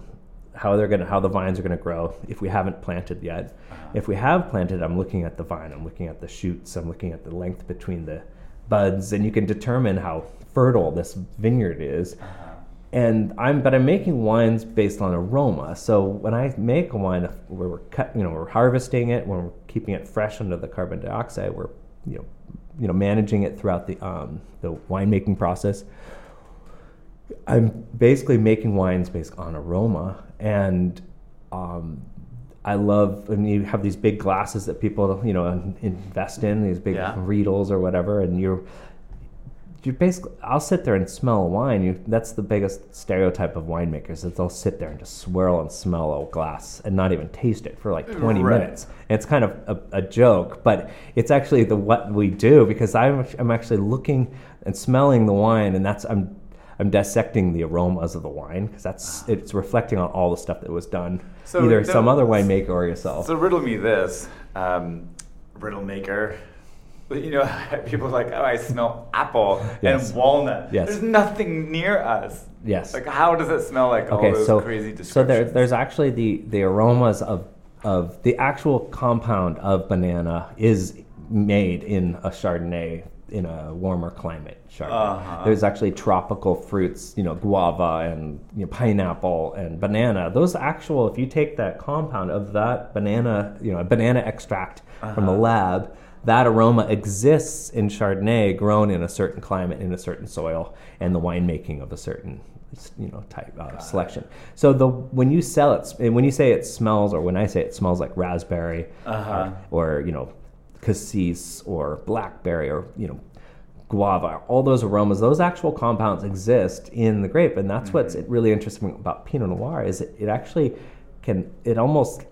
how they're gonna, how the vines are gonna grow if we haven't planted yet. Uh-huh. If we have planted, I'm looking at the vine, I'm looking at the shoots, I'm looking at the length between the buds, and you can determine how fertile this vineyard is. Uh-huh. And I'm, but I'm making wines based on aroma. So when I make a wine where we're cut, you know, we're harvesting it, when we're keeping it fresh under the carbon dioxide, we're, you know, you know, managing it throughout the um, the winemaking process. I'm basically making wines based on aroma, and um, I love when you have these big glasses that people you know invest in these big Yeah. Riedels or whatever, and you're you basically I'll sit there and smell wine. You, that's the biggest stereotype of winemakers that they'll sit there and just swirl and smell a glass and not even taste it for like 20 Right. minutes. And it's kind of a, a joke, but it's actually the what we do because I'm I'm actually looking and smelling the wine, and that's I'm I'm dissecting the aromas of the wine because that's it's reflecting on all the stuff that was done So either some other winemaker or yourself. So riddle me this, um, riddle maker. But [laughs] you know, [laughs] people are like, oh, I smell apple Yes. and walnut. Yes. There's nothing near us. Yes. Like, how does it smell like all those so crazy so there, there's actually the the aromas of of the actual compound of banana is made in a Chardonnay in a warmer climate. Chardonnay. Uh-huh. There's actually tropical fruits, you know, guava and you know, pineapple and banana. Those actual, if you take that compound of that banana, you know, a banana extract from the Uh-huh. lab, that aroma exists in Chardonnay grown in a certain climate, in a certain soil, and the winemaking of a certain you know type uh, selection. So the when you sell it, when you say it smells, or when I say it smells like raspberry, Uh-huh. or, or you know cassis or blackberry or you know guava, all those aromas, those actual compounds exist in the grape, and that's what's really interesting about Pinot Noir is it, it actually can it almost.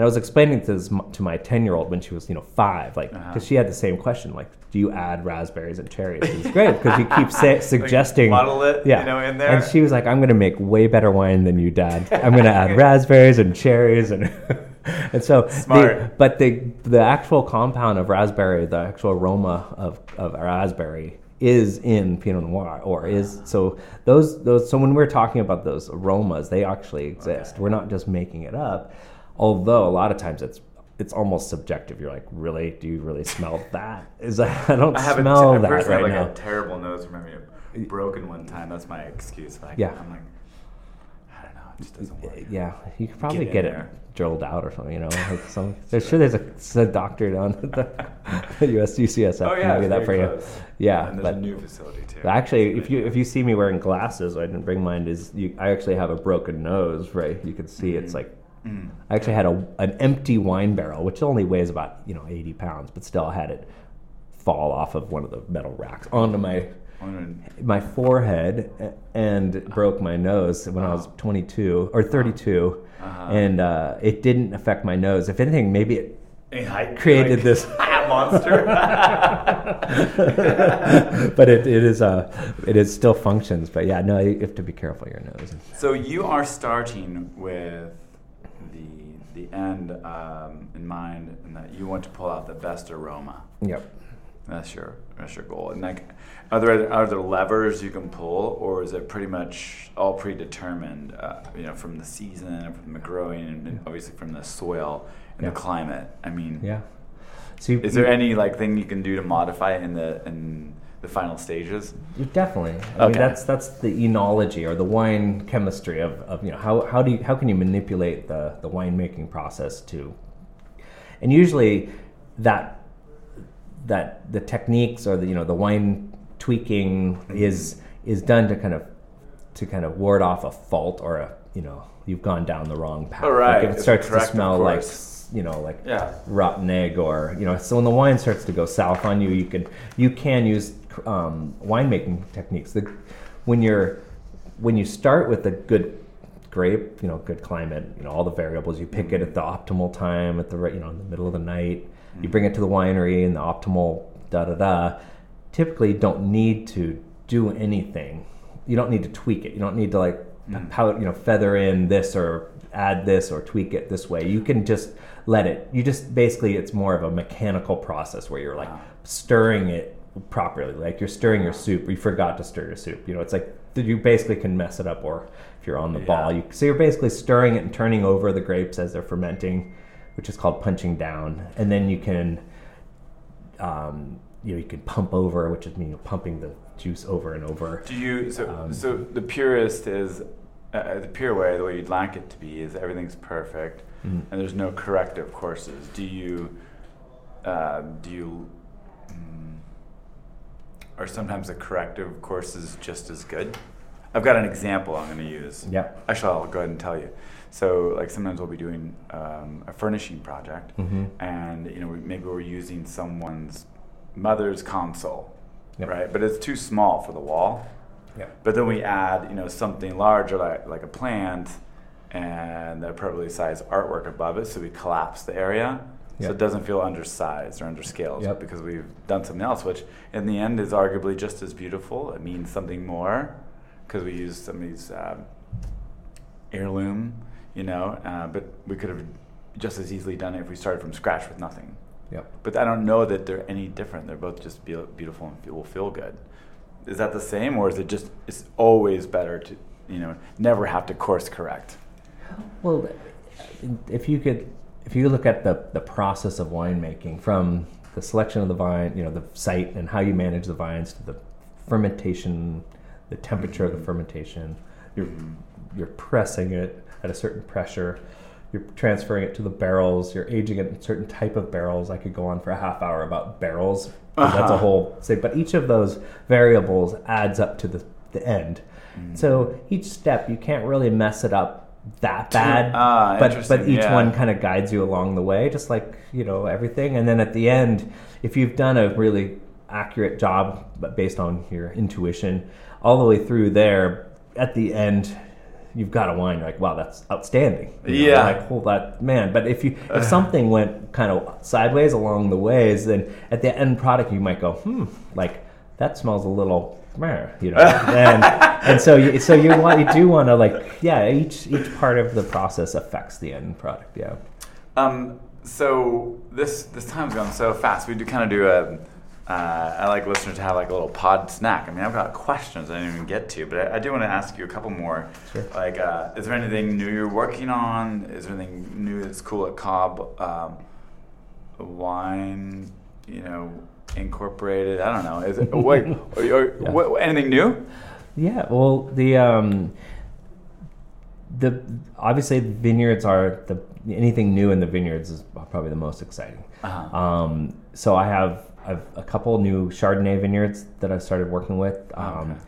And I was explaining to this, to my ten year old when she was you know five, like because Uh-huh. she had the same question, like, do you add raspberries and cherries to this grape? Because you keep sa- [laughs] suggesting muddle it, yeah, you know, in there. And she was like, I'm gonna make way better wine than you, Dad. I'm gonna add [laughs] raspberries and cherries and. [laughs] And so, the- Smart. but the the actual compound of raspberry, the actual aroma of, of raspberry is in Pinot Noir or is so those those so when we're talking about those aromas, they actually exist. Okay. We're not just making it up. Although a lot of times it's it's almost subjective. You're like, really? Do you really smell that? Is that [laughs] I don't I have smell a, that right like now. a terrible nose having broken one time. That's my excuse. Like, yeah, I'm like, I don't know. It just doesn't work. Yeah, you could probably get, get it drilled out or something. You know, like some. [laughs] There's sure there's a, a doctor down at the, the US UCSF oh, yeah, can do that for close. you. Yeah, and there's but, a new facility too. Actually, if you if you see me wearing glasses, I didn't bring mine. Is you, I actually have a broken nose, right? You can see mm-hmm. it's like. Mm. I actually had a, an empty wine barrel, which only weighs about you know 80 pounds, but still I had it fall off of one of the metal racks onto my my forehead and broke my nose when I was 22 or 32 uh-huh. and uh, it didn't affect my nose. If anything, maybe it I, created like, [laughs] this monster. [laughs] but it, it is uh, it is still functions. But yeah, no, you have to be careful your nose. So you are starting with the the end um, in mind, and that you want to pull out the best aroma. Yep. That's your that's your goal. And like, are there are there levers you can pull, or is it pretty much all predetermined? Uh, you know, from the season, from the growing, and obviously from the soil and yeah. the climate. I mean, yeah. So you, is there you, any like thing you can do to modify it in the in the final stages? Definitely. I okay. mean, that's that's the enology or the wine chemistry of, of you know how, how do you how can you manipulate the the winemaking process to, and usually that that the techniques or the you know the wine tweaking mm-hmm. is is done to kind of to kind of ward off a fault or a you know you've gone down the wrong path. Oh, right. Like if it starts to smell like you know like yeah. rotten egg or you know so when the wine starts to go south on you you can you can use um, winemaking techniques. The, when you're when you start with a good grape, you know, good climate, you know, all the variables, you pick it at the optimal time, at the right, you know, in the middle of the night you bring it to the winery and the optimal da da da. Typically, don't need to do anything. You don't need to tweak it. You don't need to like mm. how you know feather in this or add this or tweak it this way. You can just let it. You just basically it's more of a mechanical process where you're like wow. stirring it properly. Like you're stirring your soup. You forgot to stir your soup. You know, it's like you basically can mess it up or if you're on the yeah. ball. You, so you're basically stirring it and turning over the grapes as they're fermenting which is called punching down, and then you can, um, you know, you can pump over, which is mean pumping the juice over and over. Do you so um, so the purest is uh, the pure way, the way you'd like it to be, is everything's perfect, mm-hmm. and there's no corrective courses. Do you uh, do you mm, or sometimes the corrective course is just as good? I've got an example I'm going to use. Yeah. Actually, I'll go ahead and tell you. So like sometimes we'll be doing um, a furnishing project, mm-hmm. and you know we, maybe we're using someone's mother's console, yep. right? But it's too small for the wall. Yeah. But then we add you know something larger like like a plant and the appropriately sized artwork above it, so we collapse the area. Yep. So it doesn't feel undersized or underscaled yep. because we've done something else, which in the end is arguably just as beautiful. It means something more because we use some of these um, heirloom you know. Uh, but we could have just as easily done it if we started from scratch with nothing. Yep. But I don't know that they're any different. They're both just be- beautiful and feel, will feel good. Is that the same, or is it just it's always better to you know never have to course correct? Well, if you could, if you look at the the process of winemaking from the selection of the vine, you know, the site and how you manage the vines to the fermentation, the temperature mm-hmm. of the fermentation, you're mm-hmm. you're pressing it at a certain pressure. You're transferring it to the barrels. You're aging it in certain type of barrels. I could go on for a half hour about barrels. Uh-huh. That's a whole say, but each of those variables adds up to the, the end. Mm. So each step you can't really mess it up that bad, ah, but but each yeah. one kind of guides you along the way, just like you know everything. And then at the end, if you've done a really accurate job, but based on your intuition, all the way through there, at the end you've got a wine. You're like, wow, that's outstanding. You know, yeah. Like, hold that man. But if you if something went kind of sideways along the ways, then at the end product you might go, hmm, like that smells a little. You know, and and so you, so you want you do want to like yeah each each part of the process affects the end product yeah. Um. So this this time's gone so fast. We do kind of do a uh, I like listeners to have like a little pod snack. I mean, I've got questions I didn't even get to, but I, I do want to ask you a couple more. Sure. Like, uh, is there anything new you're working on? Is there anything new that's cool at Cobb? Um, wine, you know, incorporated. I don't know. Is it [laughs] wait? or, or, Yeah. what, anything new? Yeah, well, the um, the obviously the vineyards are the anything new in the vineyards is probably the most exciting. Uh-huh. Um, so I have I've a couple new Chardonnay vineyards that I've started working with um,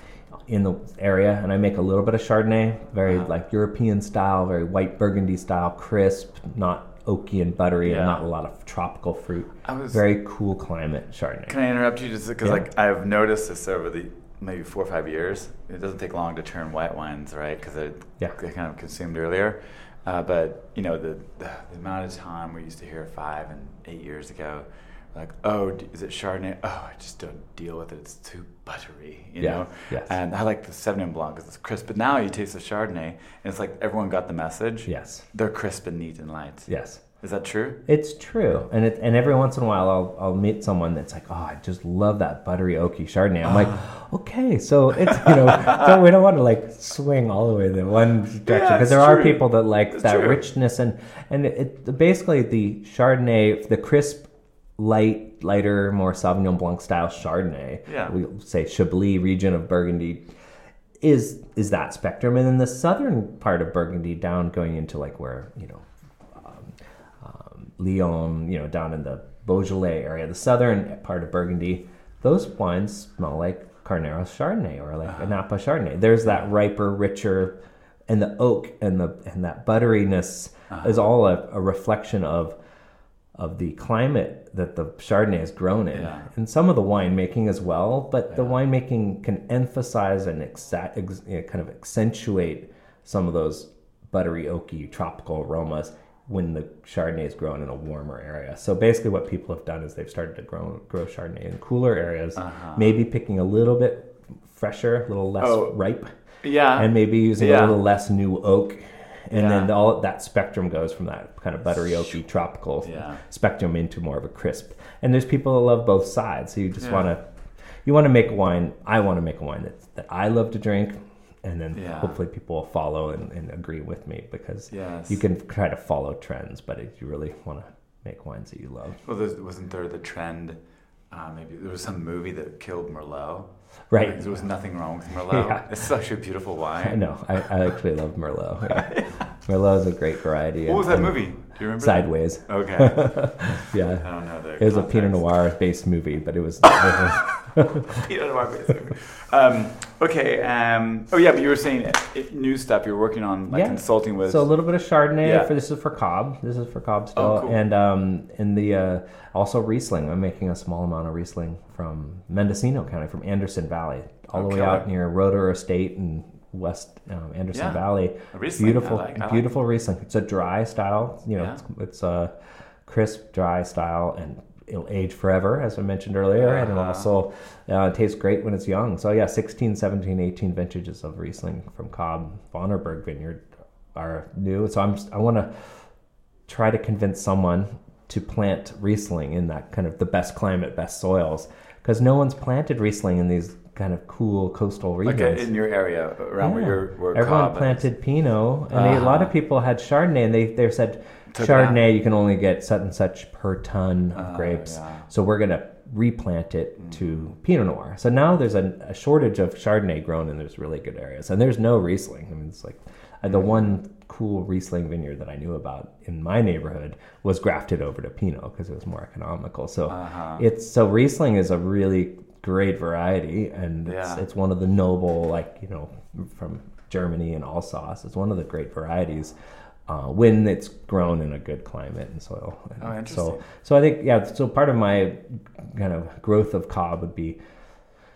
in the area, and I make a little bit of Chardonnay, very Uh-huh. like European style, very white Burgundy style, crisp, not oaky and buttery, Yeah. and not a lot of tropical fruit. I was- very cool climate Chardonnay. Can I interrupt you just because Yeah. like I've noticed this over the maybe four or five years. It doesn't take long to turn white wines, right? Because they're, Yeah. they're kind of consumed earlier. Uh, but you know the, the the amount of time we used to hear five and eight years ago, like oh is it Chardonnay? Oh I just don't deal with it. It's too buttery, you Yeah. know. Yes. And I like the Sauvignon Blanc because it's crisp. But now you taste the Chardonnay and it's like everyone got the message. Yes, They're crisp and neat and light. yes. Is that true? It's true, and it, and every once in a while I'll I'll meet someone that's like, oh, I just love that buttery oaky Chardonnay. I'm like, ah. okay, so it's you know, [laughs] so we don't want to like swing all the way in one direction because it's there are people that like It's that true. richness and and it basically the Chardonnay, the crisp, light, lighter, more Sauvignon Blanc style Chardonnay. Yeah. we say Chablis region of Burgundy is is that spectrum, and then the southern part of Burgundy down going into like where you know um, um Lyon, you know, down in the Beaujolais area, the southern part of Burgundy, those wines smell like Carneros Chardonnay or like a Napa Chardonnay. There's that riper, richer, and the oak and the and that butteriness ah. is all a, a reflection of of the climate that the Chardonnay is grown in, Yeah. and some of the winemaking as well. But the winemaking can emphasize and exa- ex- you know, kind of accentuate some of those buttery, oaky, tropical aromas when the Chardonnay is grown in a warmer area. So basically, what people have done is they've started to grow grow Chardonnay in cooler areas, Uh-huh. maybe picking a little bit fresher, a little less Oh, ripe, Yeah. and maybe using yeah. a little less new oak. And then all that spectrum goes from that kind of buttery, oaky, tropical Yeah. spectrum into more of a crisp. And there's people that love both sides. So you just Yeah. want to, you want to make a wine. I want to make a wine that that I love to drink, and then Yeah. hopefully people will follow and, and agree with me because Yes. you can try to follow trends, but if you really want to make wines that you love, Well, wasn't there the trend? Uh, maybe there was some movie that killed Merlot. Right? Like, there was nothing wrong with Merlot. Yeah. It's such a beautiful wine. I know. I, I actually love Merlot. Yeah. [laughs] Merlot is a great variety. What was that and movie? Do you remember? Sideways. That? Okay. [laughs] Yeah. I don't know the. It was a Pinot. Noir based movie, but it was, [laughs] [laughs] Pinot Noir basically. um, okay. Um, oh yeah, but you were saying uh, it, new stuff you're working on, like Yeah. consulting with. So a little bit of Chardonnay Yeah. for this is for Cobb. This is for Cobb still, Oh, cool. and um, in the uh, also Riesling. I'm making a small amount of Riesling from Mendocino County, from Anderson Valley, all the way out near Roederer Estate and West um, Anderson Yeah. Valley. A Riesling, I beautiful, like- I like beautiful Riesling. It's a dry style. You know, Yeah. it's, it's a crisp, dry style, and it'll age forever, as I mentioned earlier, and it Uh-huh. also uh, tastes great when it's young. So yeah, 16, 17, 18 vintages of Riesling from Cobb Vonnerberg Vineyard are new. So I'm I want to try to convince someone to plant Riesling in that kind of the best climate, best soils, because no one's planted Riesling in these kind of cool coastal like regions. uh, in your area around where you're where Everyone Cobb is. planted Pinot, and they, a lot of Uh-huh. people had Chardonnay, and they they said Took Chardonnay you can only get such and such per ton of Ah, grapes, yeah. so we're gonna replant it to Pinot Noir. So now there's a, a shortage of Chardonnay grown in those really good areas, and there's no Riesling. I mean, it's like uh, the one cool Riesling vineyard that I knew about in my neighborhood was grafted over to Pinot because it was more economical. So Uh-huh. it's so Riesling is a really great variety, and it's, Yeah. it's one of the noble, like you know, from Germany and Alsace. It's one of the great varieties uh, when it's grown in a good climate and soil. And Oh, interesting. So, so I think yeah. So part of my kind of growth of Cobb would be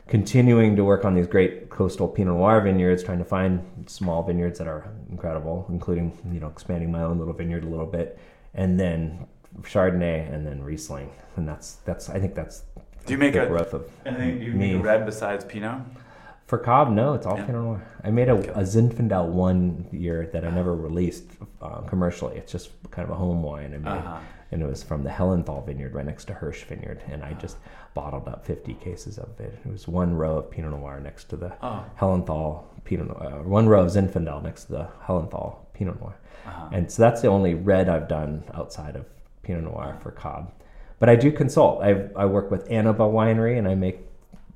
continuing to work on these great coastal Pinot Noir vineyards, trying to find small vineyards that are incredible, including you know expanding my own little vineyard a little bit, and then Chardonnay and then Riesling, and that's that's I think that's Do you make the a- growth of Anything you me. make a red besides Pinot? for Cobb, no, it's all Yeah. Pinot Noir. I made a, a Zinfandel one year that I never released uh, commercially. It's just kind of a home wine I made, Uh-huh. and it was from the Hellenthal vineyard right next to Hirsch Vineyard, and I just bottled up 50 cases of it. It was one row of Pinot Noir next to the Oh. Hellenthal Pinot Noir, uh, one row of Zinfandel next to the Hellenthal Pinot Noir. Uh-huh. And so that's the only red I've done outside of Pinot Noir for Cobb. But I do consult. I I work with Anaba Winery and I make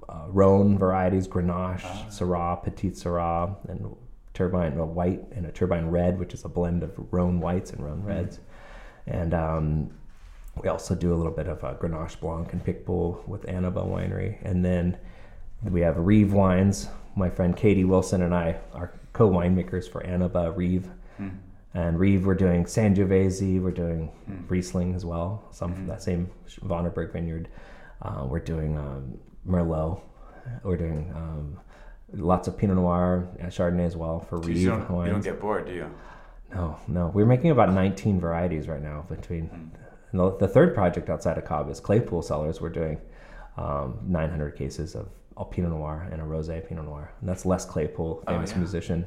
uh, Rhone varieties, Grenache, Syrah, Petite Sirah, and Turbine a white and a Turbine red, which is a blend of Rhone whites and Rhone reds. And um, we also do a little bit of uh, Grenache Blanc and Picpoul with Anaba Winery. And then we have Reeve Wines. My friend Katie Wilson and I are co winemakers for Anaba Reeve. Hmm. And Reeve, we're doing Sangiovese, we're doing Riesling as well, some from that same Vonnerberg vineyard. Uh, we're doing um, Merlot. We're doing um, lots of Pinot Noir and Chardonnay as well for Reeve You don't, you don't get bored, do you? No, no. We're making about 19 varieties right now between. And the, the third project outside of Cobb is Claypool Cellars. We're doing um, 900 cases of a Pinot Noir and a Rosé Pinot Noir. And that's Les Claypool, Oh, famous yeah. musician,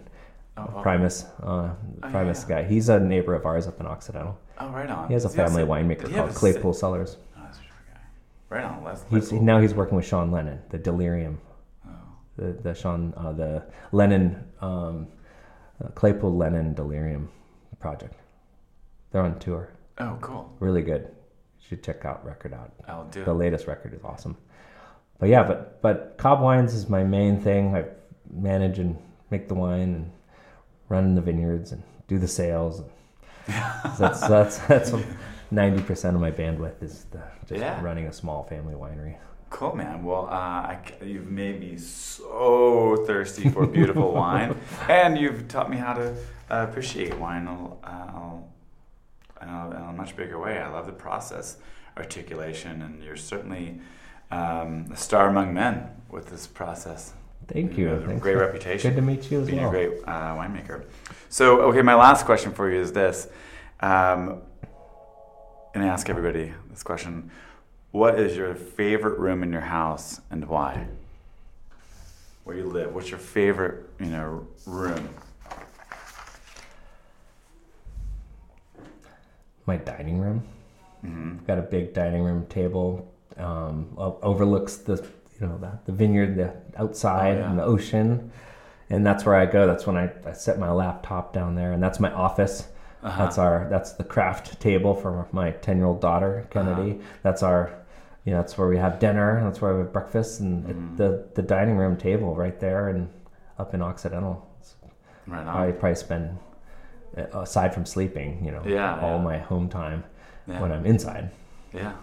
Oh, oh. Primus, uh, Oh, Primus yeah. guy. He's a neighbor of ours up in Occidental. Oh, right on. He has a Does he have family some- winemaker called Claypool Cellars. Oh, that's. Right on. Les He's, Claypool. now he's working with Sean Lennon, the Delirium, Oh. the the Sean uh, the Lennon um, uh, Claypool Lennon Delirium project. They're on tour. oh, cool. really good. You should check out record out. I'll do The it. latest record is awesome. But yeah, but but Cobb Wines is my main thing. I manage and make the wine and run in the vineyards and do the sales. [laughs] that's that's that's ninety percent of my bandwidth is the, just Yeah. running a small family winery. Cool, man. Well, uh, I you've made me so thirsty for beautiful [laughs] wine, and you've taught me how to uh, appreciate wine uh, in a, in a much bigger way. I love the process, articulation, and you're certainly um, a star among men with this process. Thank you. Thanks great reputation. Good to meet you as being well. a great uh, winemaker. So, okay, my last question for you is this. Um, and I ask everybody this question What is your favorite room in your house and why? Where you live? What's your favorite, you know, room? My dining room. hmm got a big dining room table. Um, overlooks the you know the, the vineyard, the outside, Oh, yeah. and the ocean, and that's where I go. That's when I, I set my laptop down there, and that's my office. Uh-huh. That's our that's the craft table for my ten year old daughter Kennedy. Uh-huh. That's our you know that's where we have dinner. That's where we have breakfast, and Mhm. the the dining room table right there, and up in Occidental. Right Right I on. probably spend uh, aside from sleeping, you know, Yeah, all yeah. my home time Yeah. when I'm inside. yeah.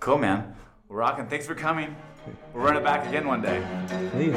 Cool, man. We're rocking. Thanks for coming. We'll run it back again one day. Please.